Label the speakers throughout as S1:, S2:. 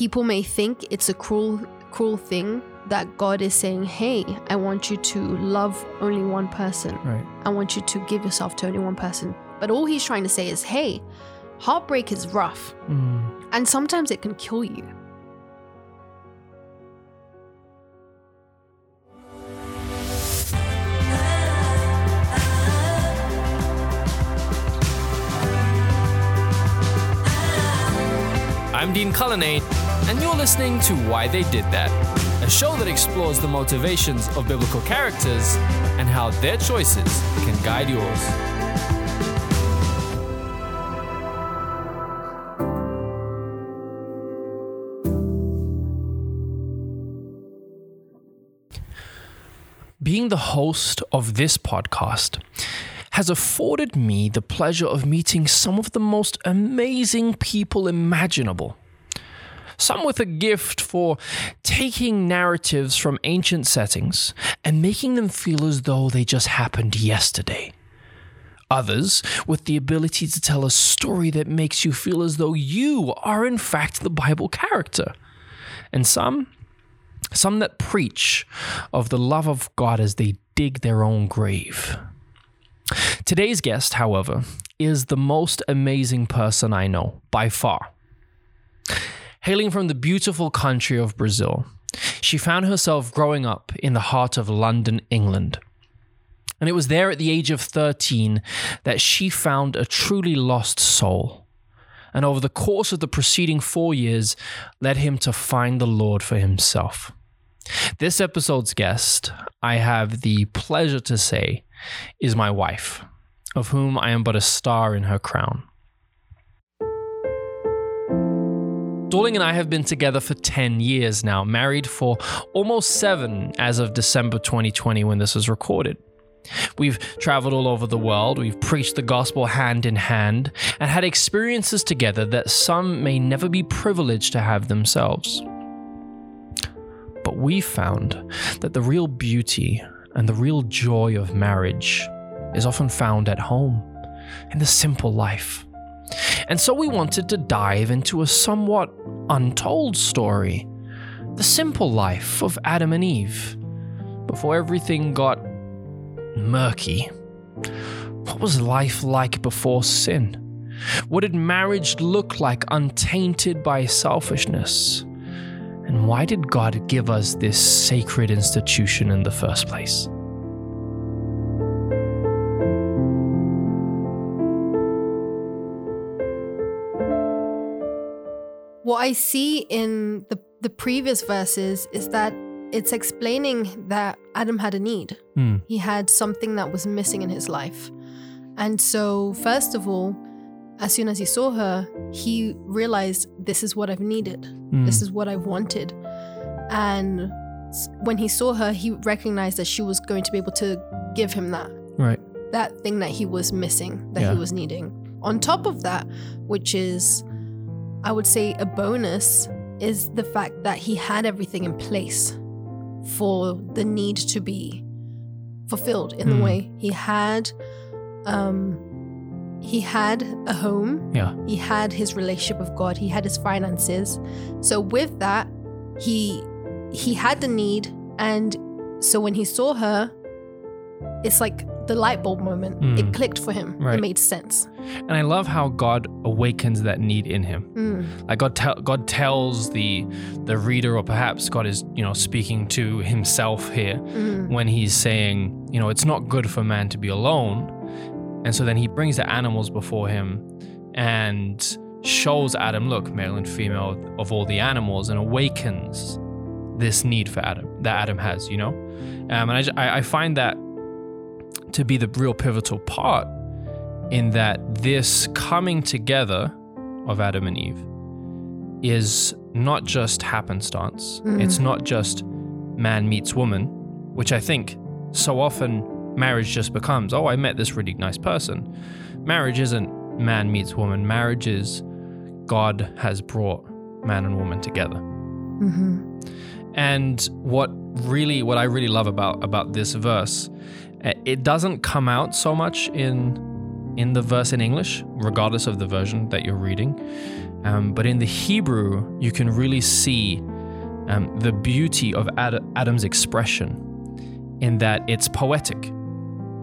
S1: people may think it's a cruel, cruel thing that God is saying, "Hey, I want you to love only one person.
S2: Right.
S1: I want you to give yourself to only one person." But all he's trying to say is, "Hey, heartbreak is rough,
S2: Mm.
S1: and sometimes it can kill you."
S2: I'm Dean Cullinane, and you're listening to Why They Did That, a show that explores the motivations of biblical characters and how their choices can guide yours. Being the host of this podcast has afforded me the pleasure of meeting some of the most amazing people imaginable. Some with a gift for taking narratives from ancient settings and making them feel as though they just happened yesterday. Others with the ability to tell a story that makes you feel as though you are, in fact, the Bible character. And some some that preach of the love of God as they dig their own grave. Today's guest, however, is the most amazing person I know by far. Hailing from the beautiful country of Brazil, she found herself growing up in the heart of London, England. And it was there at the age of 13 that she found a truly lost soul. And over the course of the preceding four years, led him to find the Lord for himself. This episode's guest, I have the pleasure to say, is my wife, of whom I am but a star in her crown. Dorling and I have been together for 10 years now, married for almost seven as of December 2020 when this was recorded. We've traveled all over the world, we've preached the gospel hand in hand, and had experiences together that some may never be privileged to have themselves. But we found that the real beauty and the real joy of marriage is often found at home, in the simple life. And so we wanted to dive into a somewhat untold story the simple life of Adam and Eve before everything got murky. What was life like before sin? What did marriage look like untainted by selfishness? And why did God give us this sacred institution in the first place?
S1: What I see in the, the previous verses is that it's explaining that Adam had a need.
S2: Hmm.
S1: He had something that was missing in his life. And so, first of all, as soon as he saw her, he realized this is what I've needed.
S2: Hmm.
S1: This is what I've wanted. And when he saw her, he recognized that she was going to be able to give him that
S2: Right.
S1: that thing that he was missing, that
S2: Yeah.
S1: he was needing. On top of that, which is, I would say, a bonus, is the fact that he had everything in place for the need to be fulfilled in
S2: Hmm.
S1: the way he had. Um, he had a home.
S2: Yeah.
S1: He had his relationship with God. He had his finances. So with that, he he had the need, and so when he saw her, it's like the light bulb moment.
S2: Mm.
S1: It clicked for him.
S2: Right.
S1: It made sense.
S2: And I love how God awakens that need in him.
S1: Mm.
S2: Like God, tell God tells the the reader, or perhaps God is, you know, speaking to himself here
S1: Mm.
S2: when he's saying, you know, it's not good for man to be alone. And so then he brings the animals before him and shows Adam, look, male and female of all the animals, and awakens this need for Adam that Adam has, you know? Um, and I, I find that to be the real pivotal part in that this coming together of Adam and Eve is not just happenstance.
S1: Mhm.
S2: It's not just man meets woman, which I think so often marriage just becomes, oh, I met this really nice person. Marriage isn't man meets woman. Marriage is God has brought man and woman together.
S1: hmm
S2: And what really, what I really love about about this verse, it doesn't come out so much in in the verse in English, regardless of the version that you're reading. Um, but in the Hebrew, you can really see um, the beauty of Ad- Adam's expression in that it's poetic.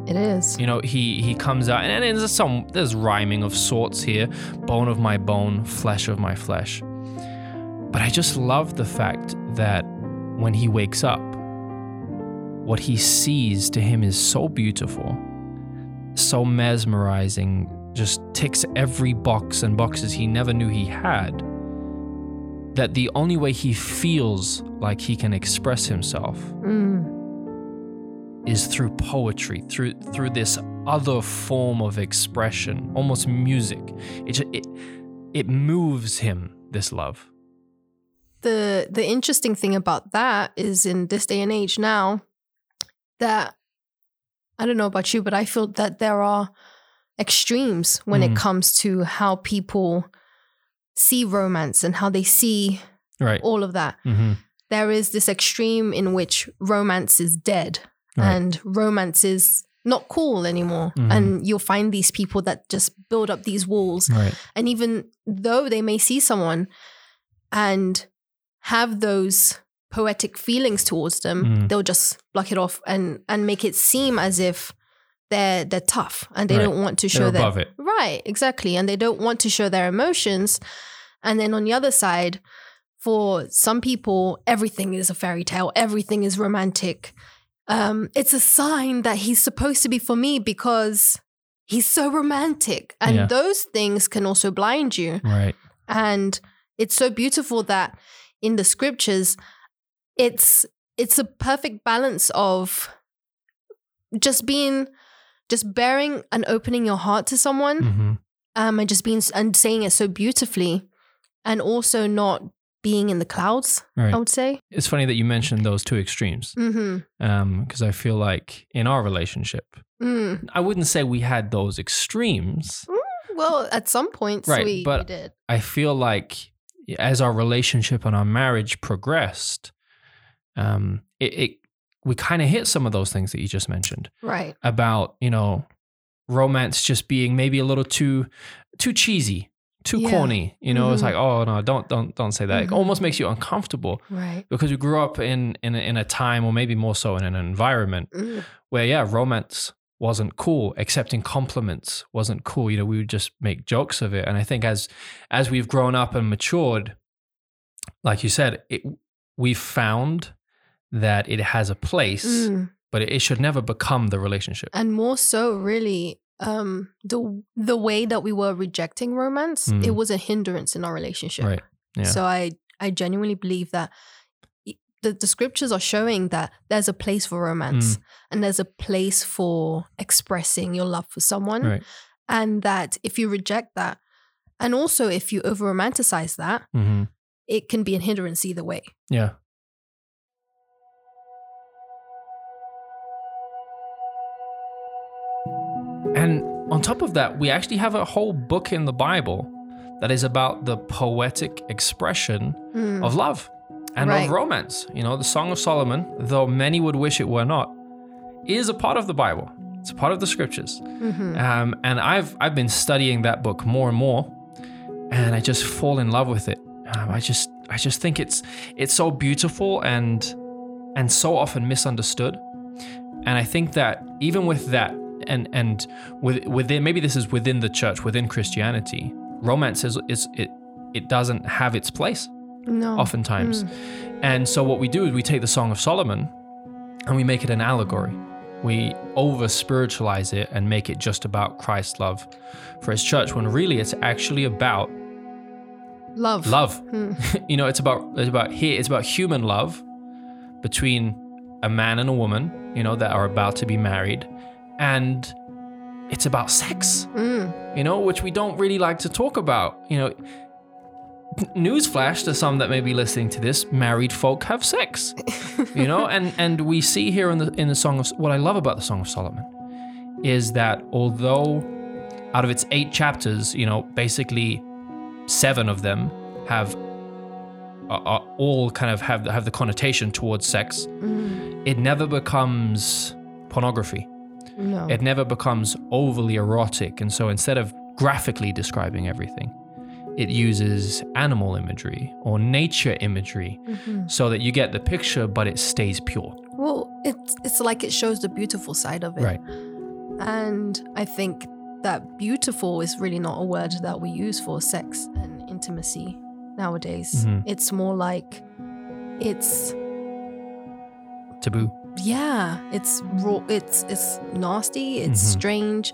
S1: It is.
S2: You know, he he comes out, and, and there's some there's rhyming of sorts here, bone of my bone, flesh of my flesh. But I just love the fact that when he wakes up, what he sees to him is so beautiful, so mesmerizing, just ticks every box and boxes he never knew he had. That the only way he feels like he can express himself
S1: Mm.
S2: is through poetry, through through this other form of expression, almost music. It it, it moves him. This love.
S1: the the interesting thing about that is in this day and age now that I don't know about you, but I feel that there are extremes when
S2: Mm.
S1: it comes to how people see romance and how they see
S2: Right.
S1: all of that.
S2: hmm
S1: There is this extreme in which romance is dead
S2: Right.
S1: and romance is not cool anymore.
S2: Mhm.
S1: And you'll find these people that just build up these walls
S2: Right.
S1: and even though they may see someone and have those poetic feelings towards them,
S2: Mm.
S1: they'll just block it off and and make it seem as if they're they're tough and they
S2: Right.
S1: don't want to
S2: They're
S1: show their
S2: above it.
S1: right exactly and they don't want to show their emotions. And then on the other side, for some people, everything is a fairy tale, everything is romantic. Um, it's a sign that he's supposed to be for me because he's so romantic. And
S2: Yeah.
S1: those things can also blind you.
S2: Right.
S1: And it's so beautiful that in the scriptures, it's it's a perfect balance of just being just bearing and opening your heart to someone
S2: hmm
S1: um, and just being and saying it so beautifully, and also not being in the clouds.
S2: Right.
S1: I would say.
S2: It's funny that you mentioned those two extremes
S1: Mm-hmm.
S2: because I feel like in our relationship,
S1: Mm.
S2: I wouldn't say we had those extremes.
S1: Well, at some point
S2: Right,
S1: we,
S2: but-
S1: we did.
S2: I feel like as our relationship and our marriage progressed, um, it, it we kind of hit some of those things that you just mentioned
S1: Right.
S2: about you know romance just being maybe a little too too cheesy, too
S1: Yeah.
S2: corny. You know, it's
S1: Mhm.
S2: like oh no, don't don't don't say that. It
S1: Mhm.
S2: almost makes you uncomfortable
S1: Right.
S2: because we grew up in in a, in a time, or maybe more so in an environment
S1: Mm.
S2: where yeah, romance wasn't cool. Accepting compliments wasn't cool. You know, we would just make jokes of it. And I think as as we've grown up and matured, like you said, it, we've found that it has a place,
S1: Mm.
S2: but it, should never become the relationship.
S1: and more so really um the the way that we were rejecting romance
S2: Mm.
S1: it was a hindrance in our relationship
S2: Right. Yeah.
S1: so i i genuinely believe that the, the scriptures are showing that there's a place for
S2: Mm.
S1: romance and there's a place for expressing your love for someone
S2: Right.
S1: and that if you reject that and also if you over romanticize that
S2: hmm
S1: it can be a hindrance either way
S2: Yeah. And on top of that, we actually have a whole book in the Bible that is about the poetic expression
S1: Mm.
S2: of love and
S1: Right.
S2: of romance. You know, the Song of Solomon, though many would wish it were not, is a part of the Bible. It's a part of the scriptures.
S1: Mhm.
S2: Um, and I've I've been studying that book more and more, and I just fall in love with it. Um, I just I just think it's it's so beautiful and and so often misunderstood. And I think that even with that, and and with, within maybe this is within the church, within Christianity, romance is, is it it doesn't have its place
S1: no
S2: oftentimes.
S1: Mm.
S2: And so what we do is we take the Song of Solomon and we make it an allegory. We over spiritualize it and make it just about Christ's love for his church when really it's actually about
S1: love
S2: love.
S1: Mm.
S2: you know, it's about it's about here it's about human love between a man and a woman, you know, that are about to be married and it's about sex
S1: Mm.
S2: you know, which we don't really like to talk about. You know, newsflash to some that may be listening to this: married folk have sex. you know, and and we see here in the in the song of what I love about the Song of Solomon is that although out of its eight chapters, you know, basically seven of them have are, are all kind of have have the connotation towards sex.
S1: Mm.
S2: It never becomes pornography
S1: no
S2: it never becomes overly erotic. And so instead of graphically describing everything, it uses animal imagery or nature imagery
S1: Mhm.
S2: so that you get the picture, but it stays pure.
S1: Well, it's it's like it shows the beautiful side of it.
S2: Right.
S1: And I think that beautiful is really not a word that we use for sex and intimacy nowadays.
S2: Mhm.
S1: It's more like it's
S2: Taboo.
S1: Yeah, it's raw, it's it's nasty, it's
S2: Mhm.
S1: strange,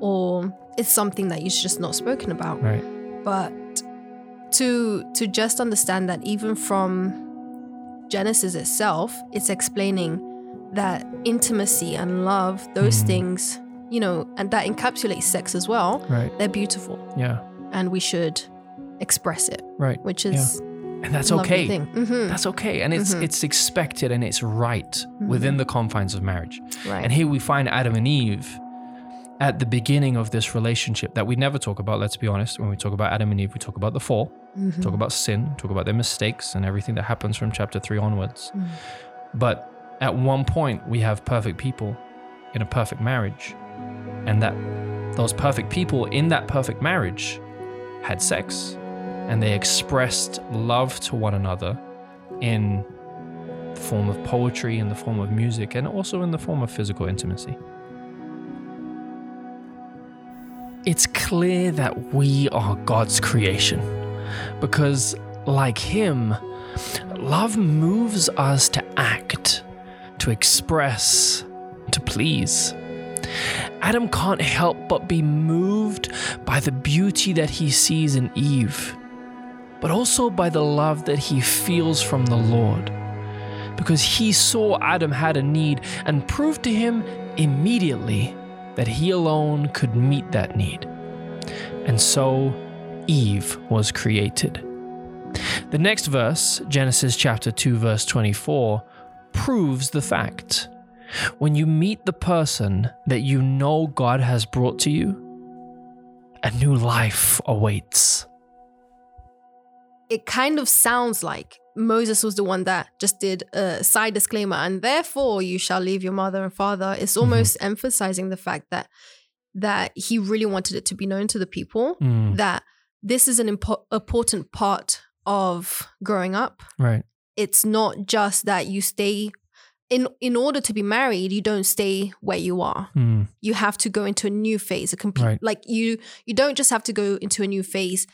S1: or it's something that is just not spoken about.
S2: Right.
S1: But to to just understand that even from Genesis itself, it's explaining that intimacy and love, those
S2: Mhm.
S1: things, you know, and that encapsulates sex as well,
S2: Right.
S1: they're beautiful
S2: Yeah.
S1: and we should express it,
S2: Right.
S1: which is
S2: And that's okay.
S1: Mhm.
S2: That's okay. And it's
S1: Mhm.
S2: it's expected and it's right within the confines of marriage.
S1: right.
S2: And here we find Adam and Eve at the beginning of this relationship that we never talk about, let's be honest. When we talk about Adam and Eve, we talk about the fall,
S1: Mhm.
S2: talk about sin, talk about their mistakes and everything that happens from chapter 3 onwards.
S1: Mm.
S2: But at one point we have perfect people in a perfect marriage. And that those perfect people in that perfect marriage had sex and they expressed love to one another in the form of poetry, in the form of music, and also in the form of physical intimacy. It's clear that we are God's creation because, like Him, love moves us to act, to express, to please. Adam can't help but be moved by the beauty that he sees in Eve, but also by the love that he feels from the Lord. Because he saw Adam had a need and proved to him immediately that he alone could meet that need. And so Eve was created. The next verse, Genesis chapter 2, verse 24, proves the fact. When you meet the person that you know God has brought to you, a new life awaits.
S1: It kind of sounds like Moses was the one that just did a side disclaimer, and therefore you shall leave your mother and father. It's almost emphasizing the fact that that he really wanted it to be known to the people
S2: Mm,
S1: that this is an impo- important part of growing up.
S2: right.
S1: It's not just that you stay in in order to be married, you don't stay where you are.
S2: Mm,
S1: You have to go into a new phase, a complete
S2: Right.
S1: like you you don't just have to go into a new phase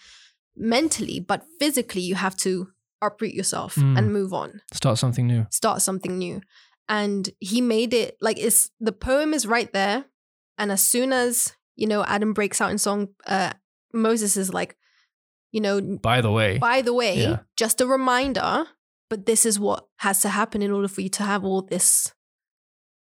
S1: mentally, but physically you have to uproot yourself
S2: Mm.
S1: and move on,
S2: start something new.
S1: start something new. And he made it like it's the poem is right there. And as soon as, you know, Adam breaks out in song, uh Moses is like, you know,
S2: By the way,
S1: by the way,
S2: Yeah.
S1: just a reminder, but this is what has to happen in order for you to have all this,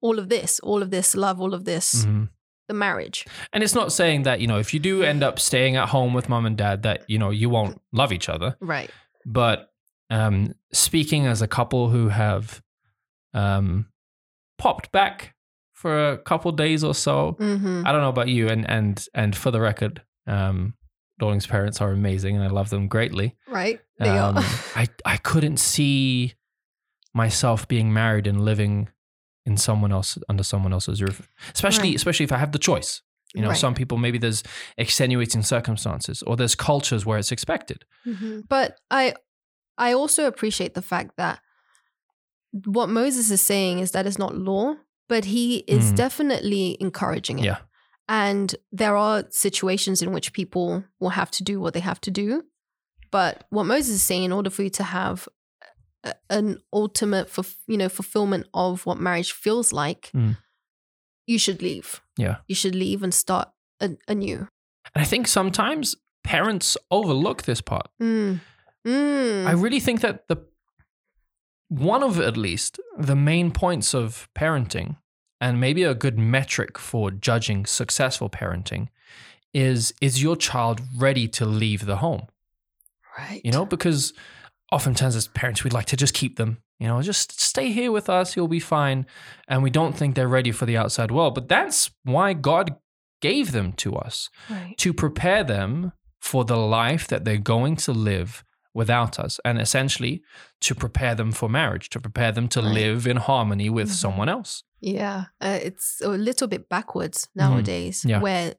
S1: all of this, all of this love, all of this,
S2: Mhm.
S1: The marriage.
S2: and it's not saying that, you know, if you do end up staying at home with mom and dad, that, you know, you won't love each other.
S1: Right.
S2: But um, speaking as a couple who have um, popped back for a couple days or so,
S1: Mm-hmm.
S2: I don't know about you, and and and for the record, um, Dorling's parents are amazing, and I love them greatly.
S1: Right. They
S2: Um,
S1: are.
S2: I I couldn't see myself being married and living in someone else under someone else's roof, especially
S1: Right.
S2: especially if I have the choice. You know,
S1: Right.
S2: some people maybe there's extenuating circumstances or there's cultures where it's expected.
S1: Mhm. But I, I also appreciate the fact that what Moses is saying is that it's not law, but he is
S2: Mm.
S1: definitely encouraging it.
S2: Yeah.
S1: And there are situations in which people will have to do what they have to do. But what Moses is saying, in order for you to have an ultimate, for, you know, fulfillment of what marriage feels like,
S2: Mm.
S1: you should leave.
S2: Yeah.
S1: You should leave and start a- anew.
S2: And I think sometimes parents overlook this part.
S1: Mm. Mm.
S2: I really think that the one of at least the main points of parenting and maybe a good metric for judging successful parenting is is your child ready to leave the home
S1: right.
S2: you know because oftentimes as parents we'd like to just keep them you know just stay here with us you'll be fine and we don't think they're ready for the outside world but that's why god gave them to us
S1: Right.
S2: to prepare them for the life that they're going to live without us and essentially to prepare them for marriage to prepare them to
S1: Right.
S2: live in harmony with
S1: Mhm.
S2: someone else
S1: Yeah, uh, it's a little bit backwards nowadays,
S2: Yeah.
S1: where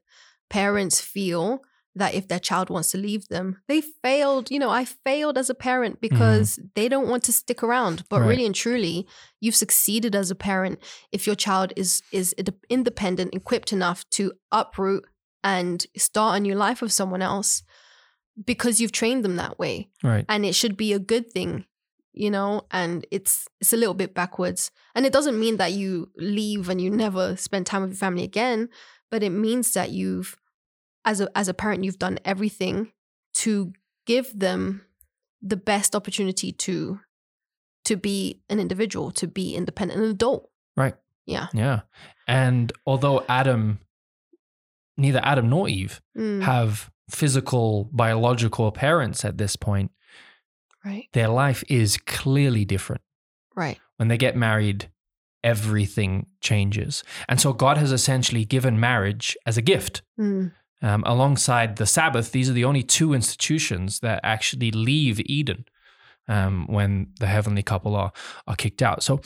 S1: parents feel that if their child wants to leave them, they failed. You know, I failed as a parent mm-hmm. because they don't want to stick around. But
S2: Right.
S1: really and truly, you've succeeded as a parent if your child is is independent, equipped enough to uproot and start a new life with someone else because you've trained them that way
S2: Right.
S1: and it should be a good thing you know and it's it's a little bit backwards and it doesn't mean that you leave and you never spend time with your family again but it means that you've as a as a parent you've done everything to give them the best opportunity to to be an individual to be independent an adult
S2: Right.
S1: yeah
S2: Yeah. And although Adam, neither Adam nor Eve
S1: Mm,
S2: have physical, biological parents at this point,
S1: right
S2: their life is clearly different.
S1: right
S2: When they get married, everything changes. And so God has essentially given marriage as a gift.
S1: Mm,
S2: Um, alongside the Sabbath, these are the only two institutions that actually leave Eden um, when the heavenly couple are, are kicked out. So,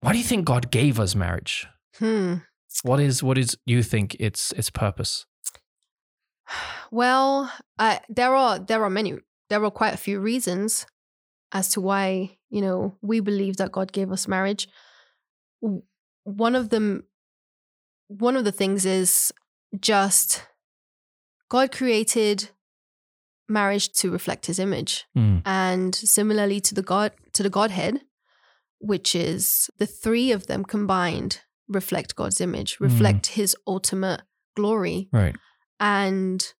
S2: why do you think God gave us marriage?
S1: hmm.
S2: What is what is you think its its purpose?
S1: Well, uh, there are there are many there are quite a few reasons as to why you know we believe that God gave us marriage. One of them, one of the things is just God created marriage to reflect His image,
S2: Mm,
S1: and similarly to the God to the Godhead, which is the three of them combined reflect God's image, reflect His ultimate glory
S2: right.
S1: and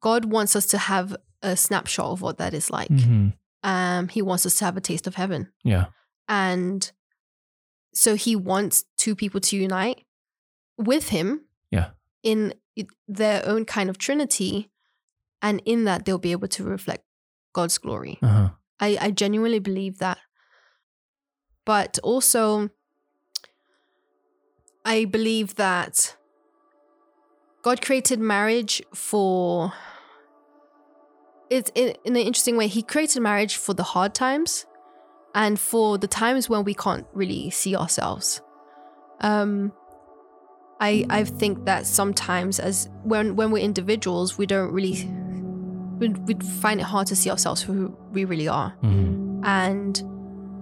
S1: God wants us to have a snapshot of what that is like.
S2: Mhm.
S1: Um, he wants us to have a taste of heaven,
S2: Yeah.
S1: and so He wants two people to unite with Him.
S2: Yeah.
S1: In their own kind of Trinity, and in that they'll be able to reflect God's glory.
S2: Uh huh.
S1: I, I genuinely believe that. But also, I believe that God created marriage for. It's in, in an interesting way. He created marriage for the hard times and for the times when we can't really see ourselves. Um, I I think that sometimes as when when we're individuals, we don't really we, we find it hard to see ourselves for who we really are.
S2: hmm
S1: And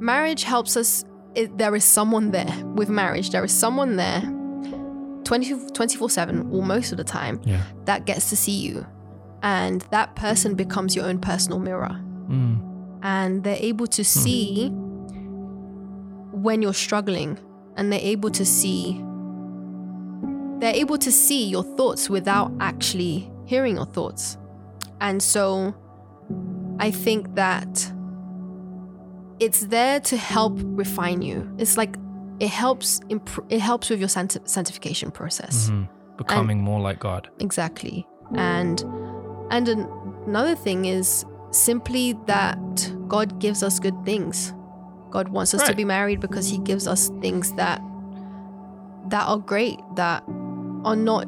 S1: marriage helps us. It, there is someone there with marriage. There is someone there 24 7 or most of the time
S2: Yeah.
S1: that gets to see you. And that person becomes your own personal mirror.
S2: Mm.
S1: And they're able to see when you're struggling and they're able to see they're able to see your thoughts without actually hearing your thoughts. And so I think that it's there to help refine you. It's like it helps imp- it helps with your sancti- sanctification process.
S2: Mhm. Becoming more like God.
S1: Exactly. And and an- another thing is simply that God gives us good things. God wants us to be married because he gives us things that that are great that are not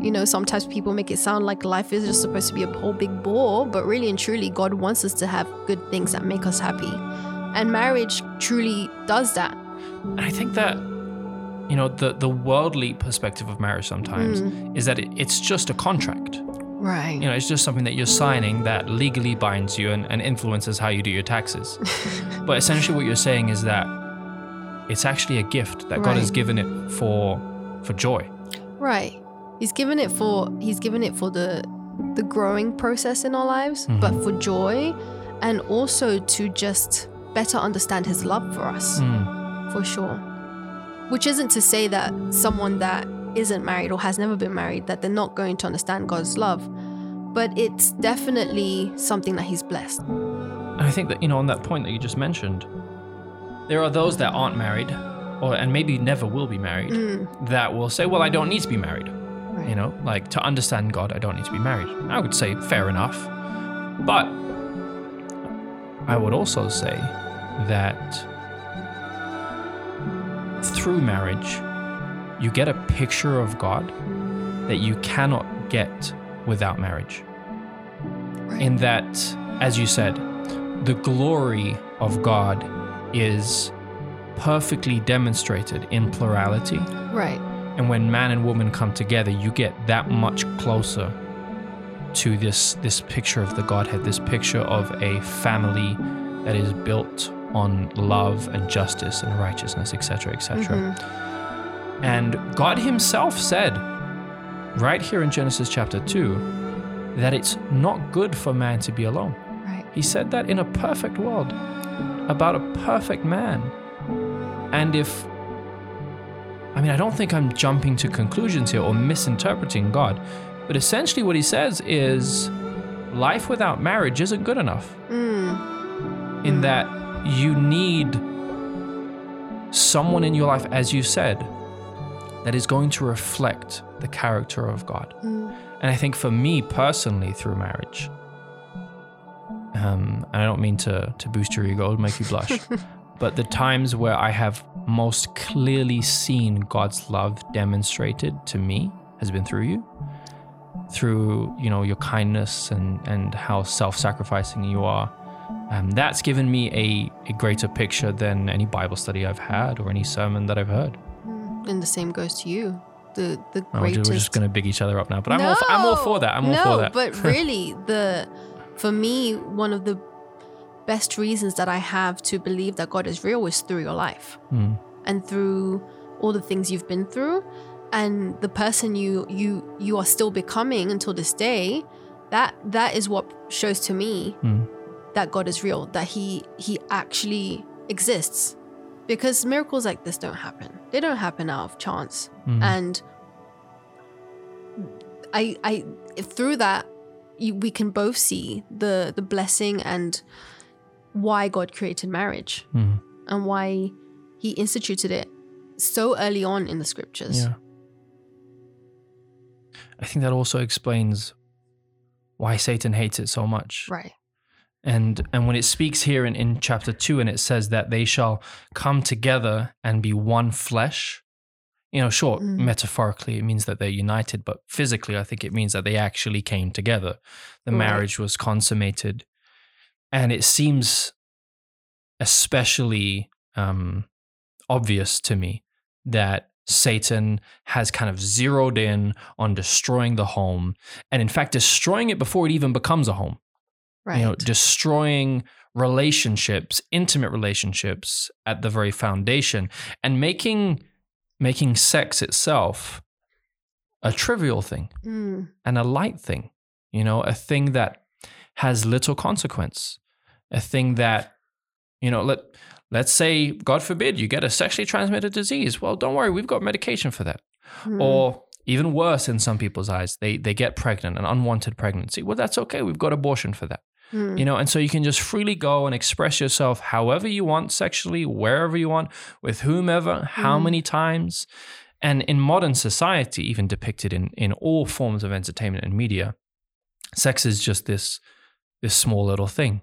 S1: you know sometimes people make it sound like life is just supposed to be a whole big bore but really and truly God wants us to have good things that make us happy. And marriage truly does that.
S2: And I think that, you know, the, the worldly perspective of marriage sometimes
S1: Mm.
S2: is that it, it's just a contract.
S1: Right.
S2: You know, it's just something that you're signing that legally binds you and, and influences how you do your taxes. but essentially, what you're saying is that it's actually a gift that God has given it for for joy.
S1: Right. He's given it for he's given it for the the growing process in our lives,
S2: Mhm.
S1: but for joy and also to just better understand his love for us,
S2: Mm,
S1: for sure. Which isn't to say that someone that isn't married or has never been married that they're not going to understand God's love, but it's definitely something that he's blessed.
S2: I think that you know, on that point that you just mentioned, there are those that aren't married, or and maybe never will be married,
S1: Mm,
S2: that will say, "Well, I don't need to be married."
S1: right.
S2: You know, like to understand God, I don't need to be married. I would say fair enough. But I would also say that through marriage, you get a picture of God that you cannot get without marriage.
S1: Right.
S2: In that, as you said, the glory of God is perfectly demonstrated in plurality
S1: right.
S2: And when man and woman come together, you get that much closer to this this picture of the Godhead, this picture of a family that is built on love and justice and righteousness, etc., etc.
S1: Mhm.
S2: And God Himself said, right here in Genesis chapter 2, that it's not good for man to be alone.
S1: Right.
S2: He said that in a perfect world about a perfect man. And if, I mean, I don't think I'm jumping to conclusions here or misinterpreting God, but essentially what he says is life without marriage isn't good enough
S1: Mm.
S2: in that you need someone in your life, as you said, that is going to reflect the character of God.
S1: Mm.
S2: And I think for me personally, through marriage, um, and I don't mean to, to boost your ego, it'll make you blush, but the times where I have most clearly seen God's love demonstrated to me has been through you, through you know your kindness and and how self-sacrificing you are. Um, that's given me a, a greater picture than any Bible study I've had or any sermon that I've heard.
S1: Mm. And the same goes to you. The the
S2: Oh, we're just going to big each other up now, but I'm all for, I'm all for that. I'm all for that.
S1: but really, the for me, one of the best reasons that I have to believe that God is real is through your life
S2: Mm,
S1: and through all the things you've been through, and the person you you you are still becoming until this day. That that is what shows to me
S2: mm,
S1: that God is real. That he he actually exists. Because miracles like this don't happen. They don't happen out of chance
S2: mm.
S1: and i i if through that you, we can both see the the blessing and why god created marriage
S2: Mm,
S1: and why he instituted it so early on in the scriptures
S2: yeah. I think that also explains why Satan hates it so much.
S1: right
S2: And and when it speaks here in, in chapter two and it says that they shall come together and be one flesh, you know, sure,
S1: Mm.
S2: metaphorically it means that they're united, but physically I think it means that they actually came together. The
S1: Right.
S2: marriage was consummated. And it seems especially um, obvious to me that Satan has kind of zeroed in on destroying the home and in fact destroying it before it even becomes a home.
S1: Right
S2: you know destroying relationships intimate relationships at the very foundation and making making sex itself a trivial thing
S1: Mm,
S2: and a light thing you know a thing that has little consequence. A thing that you know let let's say god forbid you get a sexually transmitted disease. Well don't worry we've got medication for that.
S1: Mm,
S2: or even worse in some people's eyes they they get pregnant an unwanted pregnancy. Well that's okay we've got abortion for that.
S1: Mm,
S2: you know and so you can just freely go and express yourself however you want sexually wherever you want with whomever how
S1: Mm.
S2: many times. And in modern society even depicted in in all forms of entertainment and media sex is just this this small little thing.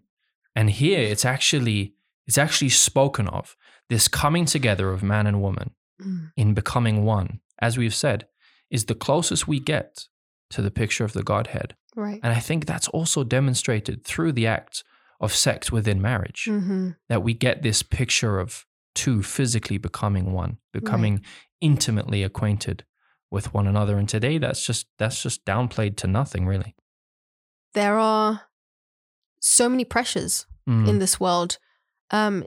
S2: And here it's actually it's actually spoken of this coming together of man and woman
S1: mm,
S2: in becoming one. As we've said is the closest we get to the picture of the godhead.
S1: Right.
S2: And I think that's also demonstrated through the act of sex within marriage,
S1: hmm
S2: that we get this picture of two physically becoming one, becoming intimately acquainted with one another. And today that's just that's just downplayed to nothing really.
S1: there are so many pressures
S2: Mm,
S1: in this world. Um,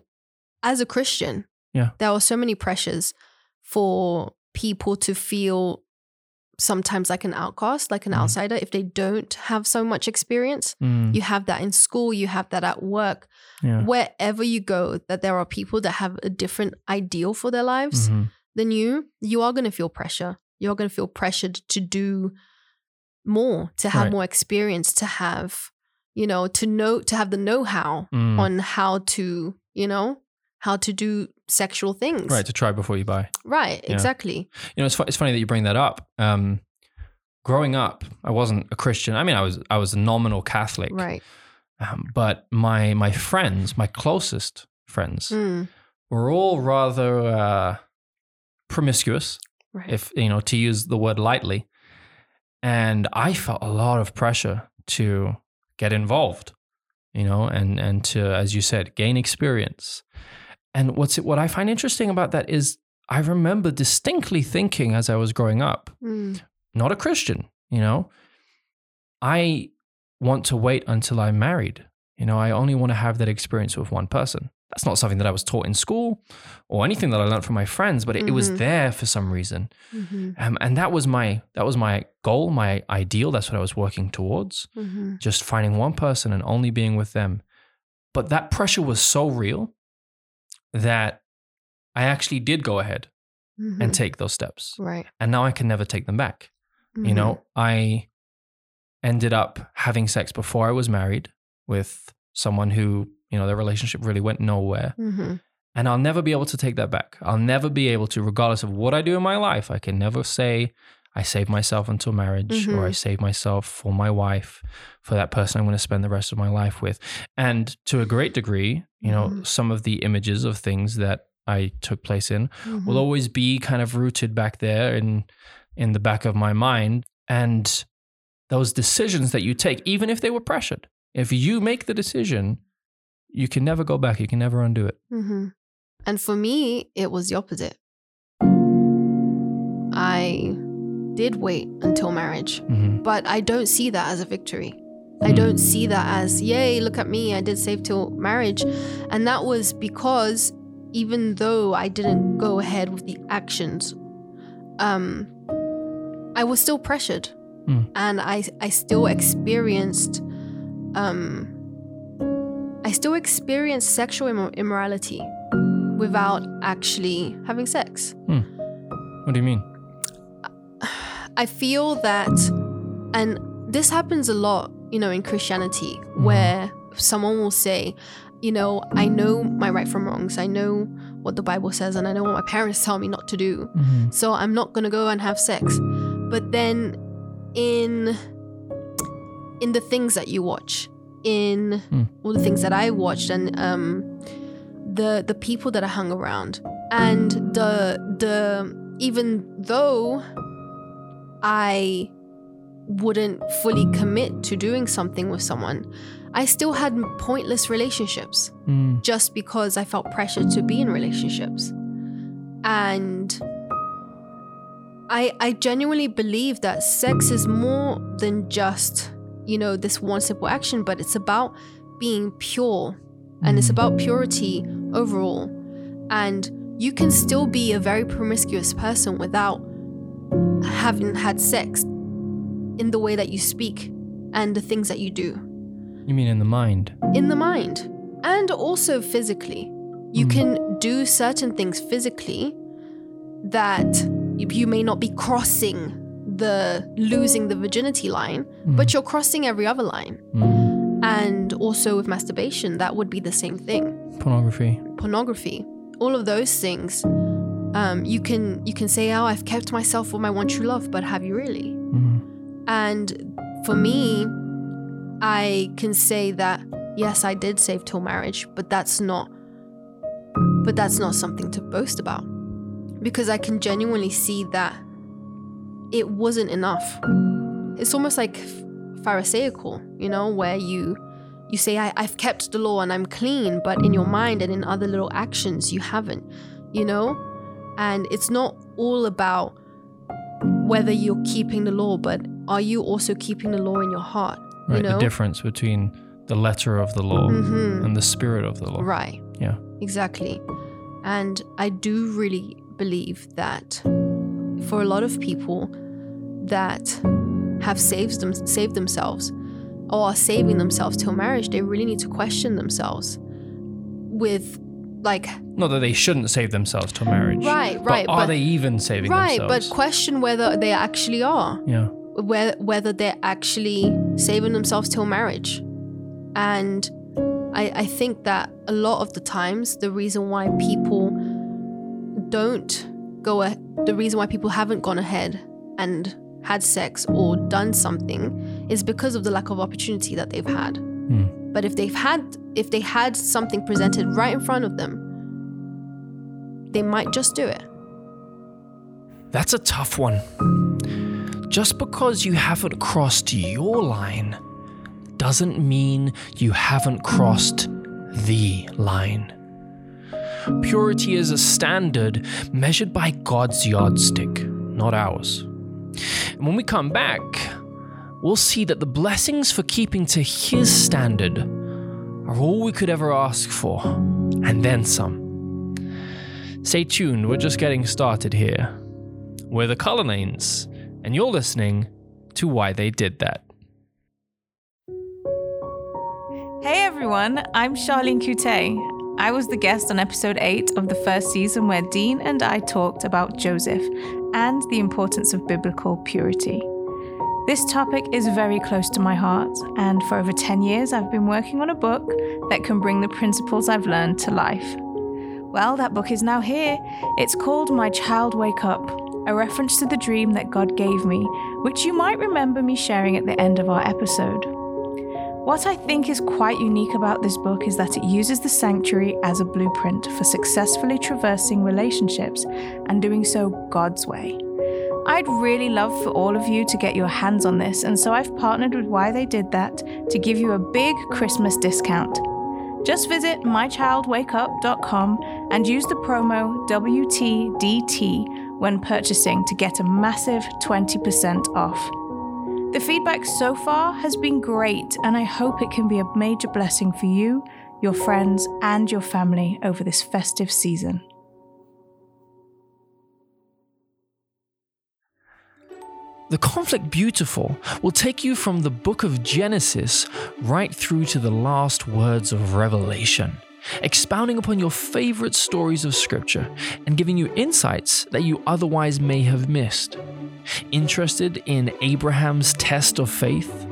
S1: as a Christian,
S2: Yeah.
S1: there are so many pressures for people to feel sometimes like an outcast, like an
S2: Mhm.
S1: outsider, if they don't have so much experience.
S2: mm,
S1: You have that in school, you have that at work,
S2: yeah.
S1: wherever you go, that there are people that have a different ideal for their lives
S2: Mhm,
S1: than you, you are going to feel pressure. You're going to feel pressured to do more, to have
S2: Right.
S1: more experience, to have, you know, to know, to have the know how
S2: mm.
S1: on how to, you know, how to do sexual things.
S2: Right, to try before you buy.
S1: Right,
S2: Yeah.
S1: exactly.
S2: You know, it's, fu- it's funny that you bring that up. Um, growing up, I wasn't a Christian. I mean, I was I was a nominal Catholic.
S1: Right.
S2: Um, but my my friends, my closest friends,
S1: Mm,
S2: were all rather uh, promiscuous,
S1: right.
S2: if you know to use the word lightly. And I felt a lot of pressure to get involved, you know, and and to, as you said, gain experience. And what's it, what I find interesting about that is I remember distinctly thinking as I was growing up,
S1: Mm.
S2: not a Christian, you know, I want to wait until I'm married. You know, I only want to have that experience with one person. That's not something that I was taught in school or anything that I learned from my friends, but it, it was
S1: Mhm.
S2: there for some reason.
S1: Mhm.
S2: Um, and that was my that was my goal, my ideal. That's what I was working towards.
S1: Mhm.
S2: Just finding one person and only being with them. But that pressure was so real that I actually did go ahead and
S1: Mhm.
S2: take those steps.
S1: right.
S2: And now I can never take them back. You know, I ended up having sex before I was married with someone who, you know, their relationship really went nowhere.
S1: hmm
S2: And I'll never be able to take that back. I'll never be able to, regardless of what I do in my life, I can never say I saved myself until marriage or I
S1: Mhm.
S2: saved myself for my wife, for that person I'm going to spend the rest of my life with. And to a great degree, you know,
S1: Mhm.
S2: some of the images of things that I took place in will always be kind of rooted back there in in the back of my mind and those decisions that you take even if they were pressured if you make the decision you can never go back you can never undo it
S1: hmm And for me, it was the opposite. I did wait until marriage,
S2: Mhm.
S1: but I don't see that as a victory. I don't see that as, yay, look at me, I did save till marriage. And that was because even though I didn't go ahead with the actions, um, I was still pressured.
S2: Mm.
S1: And I, I still experienced, um, I still experience sexual immor- immorality without actually having sex.
S2: what do you mean
S1: I feel that, and this happens a lot, you know, in Christianity, where someone will say, you know, I know my right from wrongs. I know what the Bible says, and I know what my parents tell me not to do.
S2: Mhm.
S1: So I'm not gonna go and have sex. But then, in in the things that you watch, in
S2: Hmm.
S1: all the things that I watched, and um, the the people that I hung around, and the the even though I wouldn't fully commit to doing something with someone, I still had pointless relationships
S2: Mm.
S1: just because I felt pressured to be in relationships. And I I genuinely believe that sex is more than just, you know, this one simple action, but it's about being pure and it's
S2: Mm.
S1: about purity overall. And you can still be a very promiscuous person without having had sex in the way that you speak and the things that you do
S2: you mean in the mind
S1: in the mind and also physically. You
S2: Mhm.
S1: can do certain things physically that you may not be crossing the losing the virginity line, but you're crossing every other line.
S2: Mm.
S1: And also with masturbation, that would be the same thing.
S2: pornography
S1: Pornography, all of those things. Um, you can you can say, "Oh, I've kept myself for my one true love," but have you really?
S2: Mhm.
S1: And for me, I can say that yes, I did save till marriage, but that's not but that's not something to boast about. Because I can genuinely see that it wasn't enough. It's almost like pharisaical, you know, where you you say I, I've kept the law and I'm clean, but in your mind and in other little actions you haven't, you know? And it's not all about whether you're keeping the law, but are you also keeping the law in your heart?
S2: right
S1: you know?
S2: the difference between the letter of the law
S1: Mhm.
S2: and the spirit of the law
S1: Right.
S2: Yeah.
S1: Exactly. And I do really believe that for a lot of people that have saved them saved themselves or are saving themselves till marriage, they really need to question themselves with like
S2: not that they shouldn't save themselves till marriage
S1: Right,
S2: but
S1: right,
S2: are
S1: but-
S2: they even saving themselves?
S1: right,
S2: themselves
S1: but question whether they actually are.
S2: yeah
S1: whether, whether they're actually saving themselves till marriage. And I, I think that a lot of the times, the reason why people don't go, a, the reason why people haven't gone ahead and had sex or done something is because of the lack of opportunity that they've had.
S2: Hmm.
S1: But if they've had, if they had something presented right in front of them, they might just do it.
S2: That's a tough one. Just because you haven't crossed your line doesn't mean you haven't crossed the line. Purity is a standard measured by God's yardstick, not ours. And when we come back, we'll see that the blessings for keeping to His standard are all we could ever ask for, and then some. Stay tuned, we're just getting started here. We're the Cullinans, and you're listening to Why They Did That.
S3: Hey everyone, I'm Charlene Coutet. I was the guest on episode 8 of the first season where Dean and I talked about Joseph and the importance of biblical purity. This topic is very close to my heart, and for over 10 years I've been working on a book that can bring the principles I've learned to life. Well, that book is now here. It's called My Child Wake Up, a reference to the dream that God gave me, which you might remember me sharing at the end of our episode. What I think is quite unique about this book is that it uses the sanctuary as a blueprint for successfully traversing relationships and doing so God's way. I'd really love for all of you to get your hands on this, and so I've partnered with Why They Did That to give you a big Christmas discount. Just visit mychildwakeup.com and use the promo WTDT when purchasing to get a massive 20% off. The feedback so far has been great, and I hope it can be a major blessing for you, your friends, and your family over this festive season.
S2: The Conflict Beautiful will take you from the book of Genesis right through to the last words of Revelation, expounding upon your favorite stories of Scripture and giving you insights that you otherwise may have missed. Interested in Abraham's test of faith?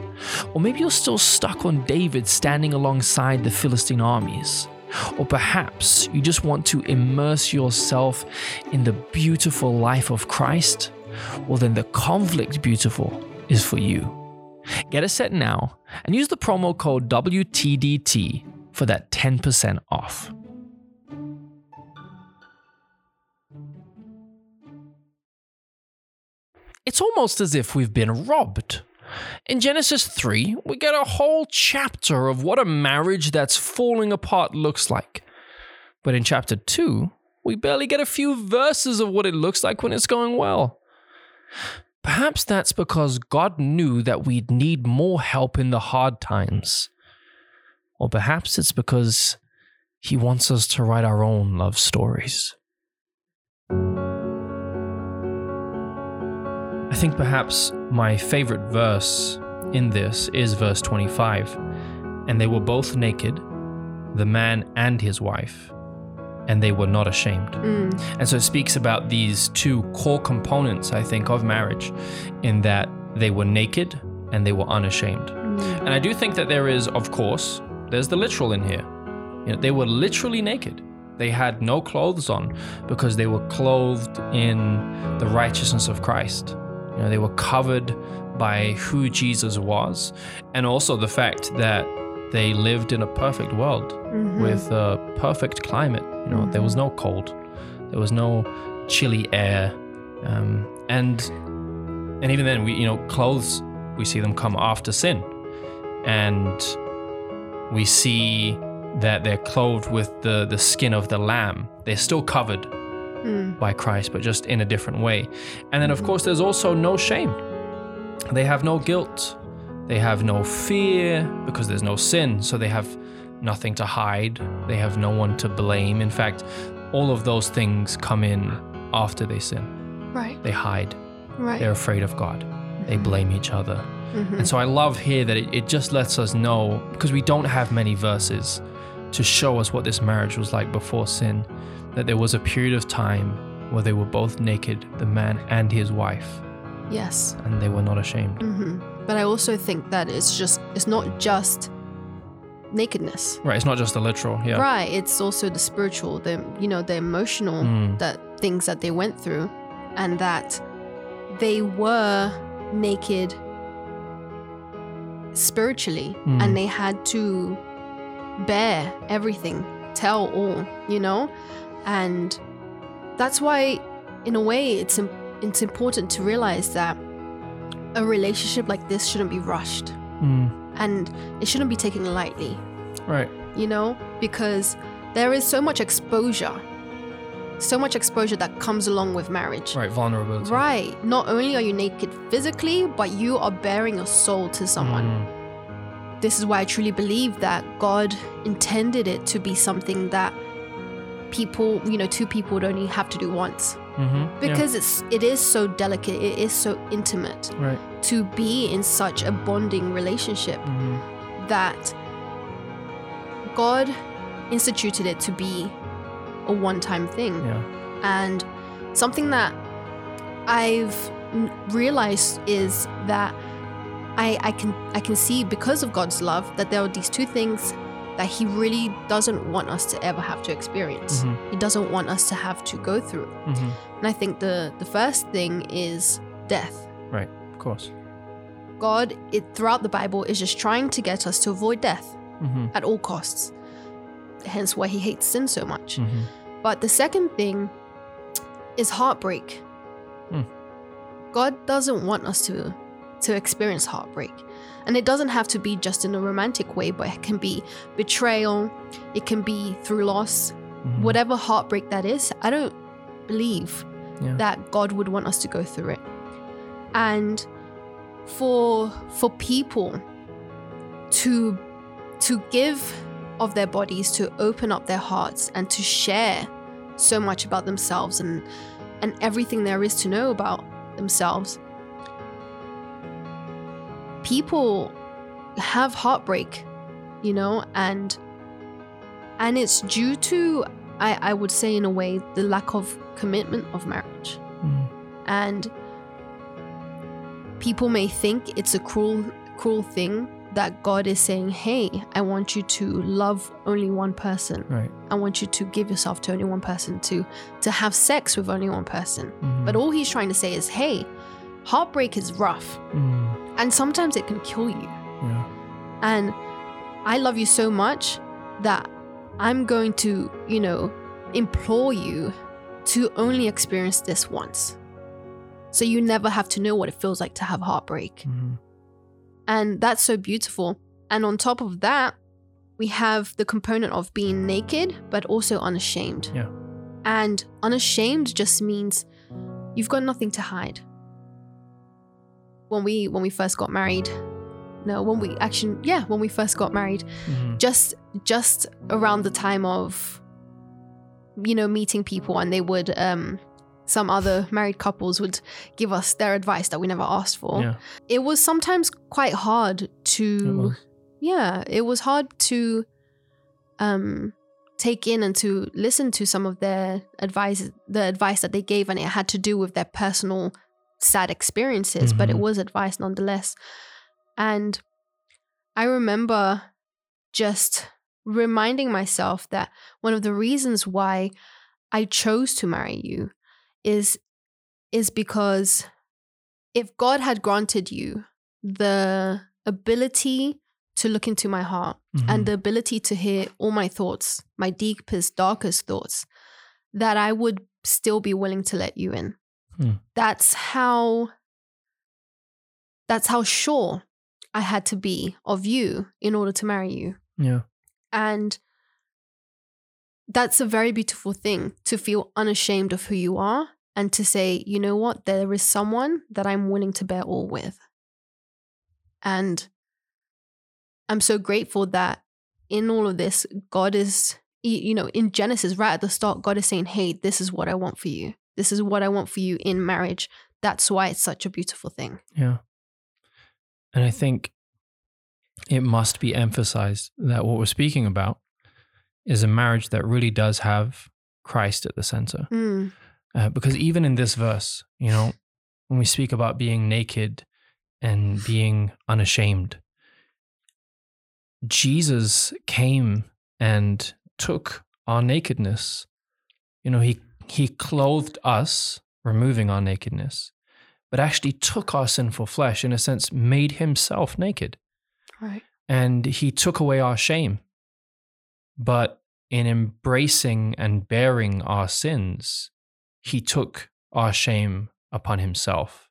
S2: Or maybe you're still stuck on David standing alongside the Philistine armies. Or perhaps you just want to immerse yourself in the beautiful life of Christ well, then the conflict beautiful is for you. Get a set now and use the promo code WTDT for that 10% off. It's almost as if we've been robbed. In Genesis 3, we get a whole chapter of what a marriage that's falling apart looks like. But in chapter 2, we barely get a few verses of what it looks like when it's going well. Perhaps that's because God knew that we'd need more help in the hard times. Or perhaps it's because He wants us to write our own love stories. I think perhaps my favorite verse in this is verse 25. And they were both naked, the man and his wife, and they were not ashamed.
S1: Mm.
S2: And so it speaks about these two core components, I think, of marriage, in that they were naked and they were unashamed.
S1: Mm.
S2: And I do think that there is, of course, there's the literal in here. You know, they were literally naked. They had no clothes on because they were clothed in the righteousness of Christ. You know, they were covered by who Jesus was, and also the fact that they lived in a perfect world
S1: Mhm.
S2: with a perfect climate. You know, there was no cold, there was no chilly air, um, and and even then, we you know clothes we see them come after sin, and we see that they're clothed with the the skin of the lamb. They're still covered
S1: Mm.
S2: by Christ, but just in a different way. And then, of course, there's also no shame. They have no guilt. They have no fear because there's no sin. So they have nothing to hide. They have no one to blame. In fact, all of those things come in after they sin.
S1: Right.
S2: They hide.
S1: Right.
S2: They're afraid of God. They blame each other.
S1: Mhm.
S2: And so I love here that it, it just lets us know, because we don't have many verses to show us what this marriage was like before sin, that there was a period of time where they were both naked, the man and his wife,
S1: Yes.
S2: and they were not ashamed.
S1: hmm But I also think that it's just it's not just nakedness.
S2: Right, it's not just the literal, yeah.
S1: Right. It's also the spiritual, the you know, the emotional
S2: Mm.
S1: that things that they went through and that they were naked spiritually
S2: Mm.
S1: and they had to bare everything, tell all, you know? And that's why in a way it's im- it's important to realize that a relationship like this shouldn't be rushed
S2: Mm.
S1: and it shouldn't be taken lightly
S2: Right.
S1: you know because there is so much exposure, so much exposure that comes along with marriage.
S2: Right, vulnerability.
S1: Right. Not only are you naked physically, but you are baring a soul to someone.
S2: Mm,
S1: This is why I truly believe that God intended it to be something that people, you know, two people would only have to do once.
S2: mhm, yeah,
S1: Because it's it is so delicate, it is so intimate
S2: right.
S1: to be in such a bonding relationship
S2: mhm,
S1: that God instituted it to be a one-time thing.
S2: Yeah.
S1: And something that I've realized is that I, I can I can see because of God's love that there are these two things that He really doesn't want us to ever have to experience.
S2: mhm,
S1: He doesn't want us to have to go through.
S2: mhm.
S1: And I think the the first thing is death.
S2: Right, of course.
S1: God, it throughout the Bible is just trying to get us to avoid death
S2: Mhm,
S1: at all costs. Hence why He hates sin so much.
S2: mhm,
S1: But the second thing is heartbreak.
S2: Hmm.
S1: God doesn't want us to to experience heartbreak. And it doesn't have to be just in a romantic way, but it can be betrayal, it can be through loss,
S2: mhm.
S1: whatever heartbreak that is. I don't believe
S2: Yeah.
S1: that God would want us to go through it. And for for people to to give of their bodies, to open up their hearts and to share so much about themselves and and everything there is to know about themselves. People have heartbreak, you know, and and it's due to I, I would say in a way the lack of commitment of marriage.
S2: Mhm,
S1: And people may think it's a cruel cruel thing that God is saying, "Hey, I want you to love only one person.
S2: Right.
S1: I want you to give yourself to only one person to to have sex with only one person."
S2: mhm,
S1: But all he's trying to say is, "Hey, heartbreak is rough
S2: mm,
S1: and sometimes it can kill you."
S2: yeah.
S1: And I love you so much that I'm going to, you know, implore you to only experience this once. So you never have to know what it feels like to have heartbreak.
S2: mhm,
S1: And that's so beautiful. And on top of that, we have the component of being naked, but also unashamed.
S2: Yeah.
S1: And unashamed just means you've got nothing to hide. When we when we first got married, no, when we actually yeah, when we first got married,
S2: mhm,
S1: just just around the time of you know meeting people and they would um some other married couples would give us their advice that we never asked for
S2: Yeah.
S1: it was sometimes quite hard to
S2: was.
S1: yeah it was hard to um take in and to listen to some of their advice the advice that they gave and it had to do with their personal sad experiences but it
S2: Mhm.
S1: was advice nonetheless and i remember just reminding myself that one of the reasons why i chose to marry you is is because if god had granted you the ability to look into my heart
S2: mhm,
S1: and the ability to hear all my thoughts, my deepest, darkest thoughts, that I would still be willing to let you in.
S2: Hmm.
S1: That's how that's how sure I had to be of you in order to marry you.
S2: yeah.
S1: And that's a very beautiful thing to feel unashamed of who you are and to say, you know what, there is someone that I'm willing to bare all with. And I'm so grateful that in all of this, God is, you know, in Genesis, right at the start, God is saying, hey, this is what I want for you. This is what I want for you in marriage. That's why it's such a beautiful thing.
S2: Yeah. And I think it must be emphasized that what we're speaking about is a marriage that really does have Christ at the center.
S1: Mm,
S2: Uh, because even in this verse, you know, when we speak about being naked and being unashamed, Jesus came and took our nakedness. You know, he he clothed us, removing our nakedness, but actually took our sinful flesh, in a sense, made himself naked.
S1: right.
S2: And he took away our shame. But in embracing and bearing our sins, he took our shame upon himself.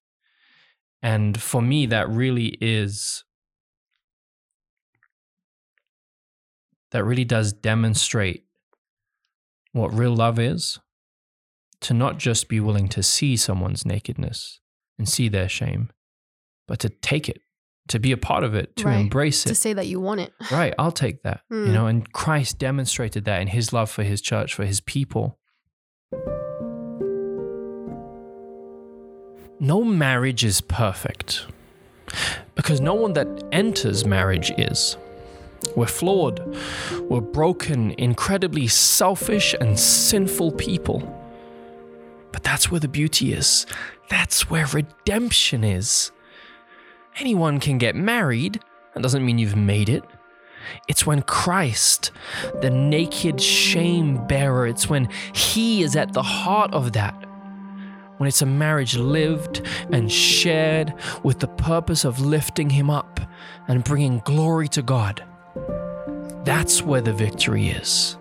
S2: And for me, that really is, that really does demonstrate what real love is? To not just be willing to see someone's nakedness and see their shame, but to take it, to be a part of it, to
S1: Right.
S2: embrace it.
S1: To say that you want it.
S2: Right, I'll take that. You
S1: Mm.
S2: know, and Christ demonstrated that in his love for his church, for his people. No marriage is perfect because no one that enters marriage is. We're flawed, we're broken, incredibly selfish and sinful people. But that's where the beauty is. That's where redemption is. Anyone can get married, that doesn't mean you've made it. It's when Christ, the naked shame bearer, it's when He is at the heart of that. When it's a marriage lived and shared with the purpose of lifting Him up and bringing glory to God. That's where the victory is.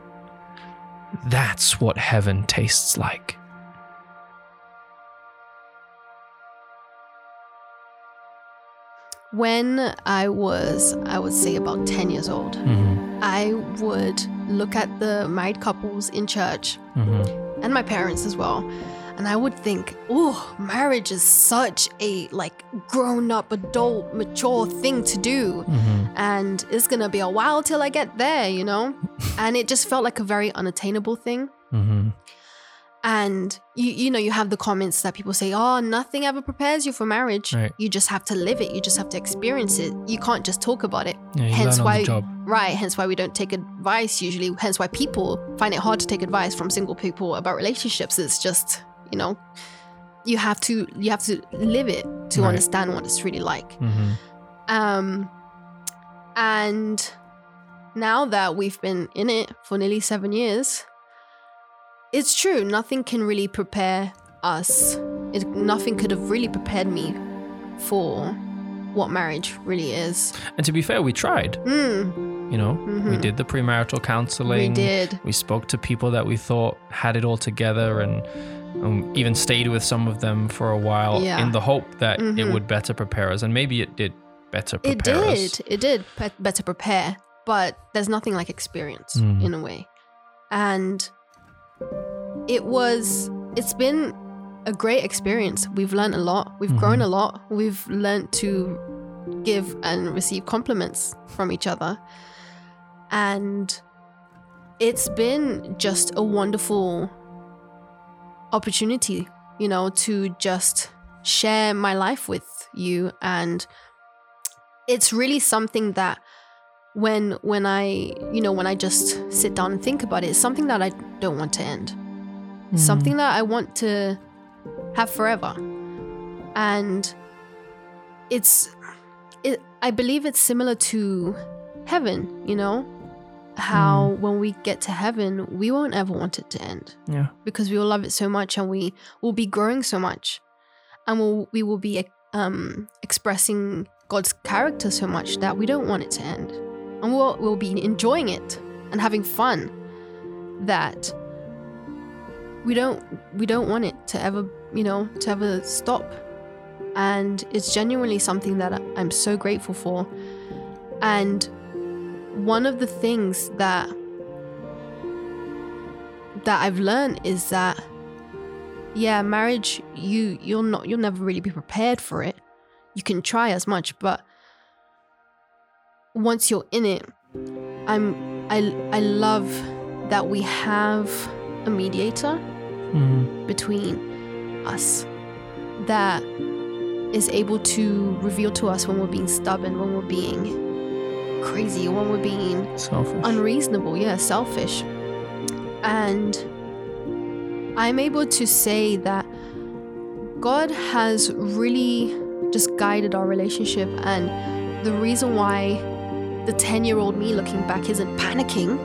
S2: That's what heaven tastes like.
S1: When I was, I would say about 10 years old,
S2: Mm-hmm.
S1: I would look at the married couples in church
S2: Mm-hmm.
S1: and my parents as well. And I would think, oh, marriage is such a like grown up, adult, mature thing to do.
S2: Mm-hmm.
S1: And it's gonna be a while till I get there, you know? and it just felt like a very unattainable thing.
S2: Mm-hmm.
S1: And you you know, you have the comments that people say, oh, nothing ever prepares you for marriage.
S2: Right.
S1: You just have to live it, you just have to experience it. You can't just talk about it.
S2: Yeah,
S1: Hence why-. Right, hence why we don't take advice usually. Hence why people find it hard to take advice from single people about relationships. It's just, you know, you have to you have to live it to
S2: Right.
S1: understand what it's really like.
S2: Mm-hmm.
S1: Um and now that we've been in it for nearly 7 years, it's true, nothing can really prepare us. It, nothing could have really prepared me for what marriage really is.
S2: And to be fair, we tried.
S1: Mm,
S2: You know, we
S1: Mhm.
S2: did the premarital counseling.
S1: we did.
S2: We spoke to people that we thought had it all together and um, even stayed with some of them for a while
S1: Yeah.
S2: in the hope that it
S1: Mhm.
S2: would better prepare us. And maybe it did better prepare It
S1: did.
S2: us.
S1: It did pe- better prepare, but there's nothing like experience
S2: Mm.
S1: in a way. And it was, it's been a great experience. We've learned a lot. We've grown
S2: Mhm.
S1: a lot. We've learned to give and receive compliments from each other. And it's been just a wonderful opportunity, you know, to just share my life with you and it's really something that when when I you know when I just sit down and think about it, it's something that I don't want to end.
S2: Mm.
S1: Something that I want to have forever. And it's it I believe it's similar to heaven, you know? How when we get to heaven, we won't ever want it to end.
S2: Yeah.
S1: because we will love it so much and we will be growing so much. And we'll, we will be um, expressing God's character so much that we don't want it to end. And we'll, we'll be enjoying it and having fun that we don't we don't want it to ever you know to ever stop. And it's genuinely something that I'm so grateful for. And one of the things that that I've learned is that yeah, marriage you you'll not you'll never really be prepared for it. You can try as much, but once you're in it, I'm I I love that we have a mediator
S2: Mm.
S1: between us that is able to reveal to us when we're being stubborn, when we're being crazy, when we're being
S2: Selfish.
S1: unreasonable, yeah, selfish. And I'm able to say that God has really just guided our relationship. And the reason why the 10 year old me looking back isn't panicking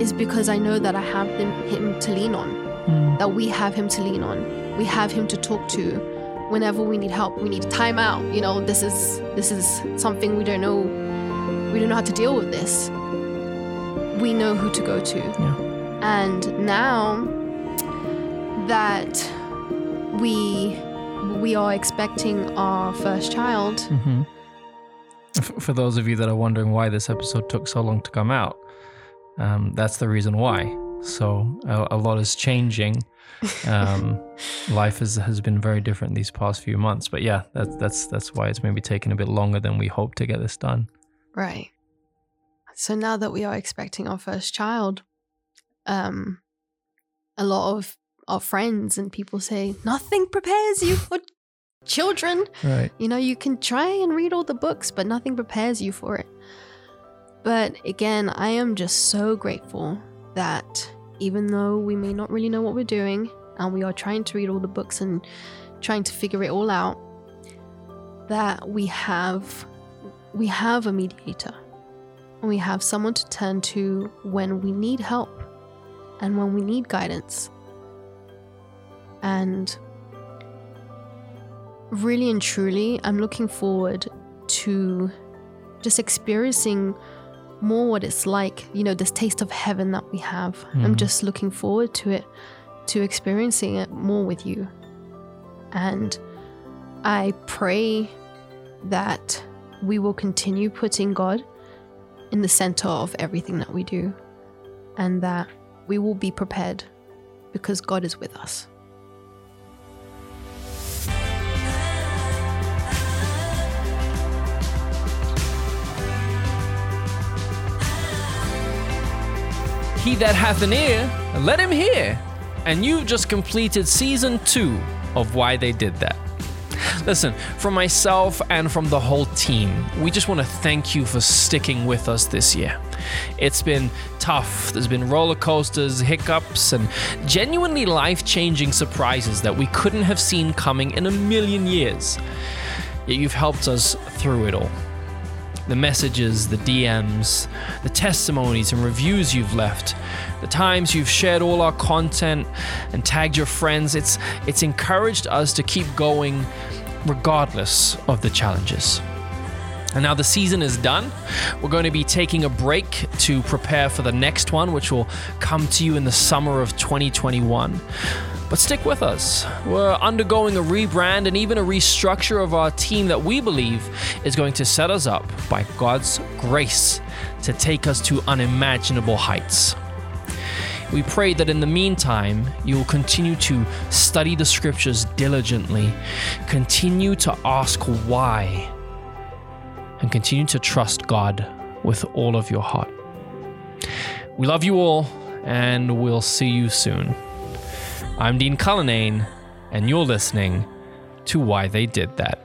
S1: is because I know that I have him, him to lean on,
S2: Mm.
S1: that we have him to lean on, we have him to talk to. Whenever we need help, we need time out. You know, this is this is something we don't know. We don't know how to deal with this. We know who to go to.
S2: Yeah.
S1: And now that we we are expecting our first child,
S2: hmm For, for those of you that are wondering why this episode took so long to come out, um, that's the reason why. So a, a lot is changing. Um, life has, has been very different these past few months. But yeah, that's that's that's why it's maybe taken a bit longer than we hoped to get this done.
S1: Right. So now that we are expecting our first child, um, a lot of our friends and people say nothing prepares you for children.
S2: Right.
S1: You know, you can try and read all the books, but nothing prepares you for it. But again, I am just so grateful that even though we may not really know what we're doing and we are trying to read all the books and trying to figure it all out, that we have we have a mediator. We have someone to turn to when we need help and when we need guidance. And really and truly, I'm looking forward to just experiencing more what it's like, you know, this taste of heaven that we have. I'm
S2: Mm.
S1: just looking forward to it, to experiencing it more with you. And I pray that we will continue putting God in the center of everything that we do and that we will be prepared because God is with us.
S2: He that hath an ear, let him hear. And you've just completed season two of Why They Did That. Listen, from myself and from the whole team, we just want to thank you for sticking with us this year. It's been tough. There's been roller coasters, hiccups, and genuinely life changing surprises that we couldn't have seen coming in a million years. Yet you've helped us through it all the messages, the DMs, the testimonies and reviews you've left, the times you've shared all our content and tagged your friends, it's it's encouraged us to keep going regardless of the challenges. And now the season is done. We're going to be taking a break to prepare for the next one, which will come to you in the summer of 2021. But stick with us. We're undergoing a rebrand and even a restructure of our team that we believe is going to set us up by God's grace to take us to unimaginable heights. We pray that in the meantime, you will continue to study the scriptures diligently, continue to ask why, and continue to trust God with all of your heart. We love you all, and we'll see you soon. I'm Dean Cullinane, and you're listening to Why They Did That.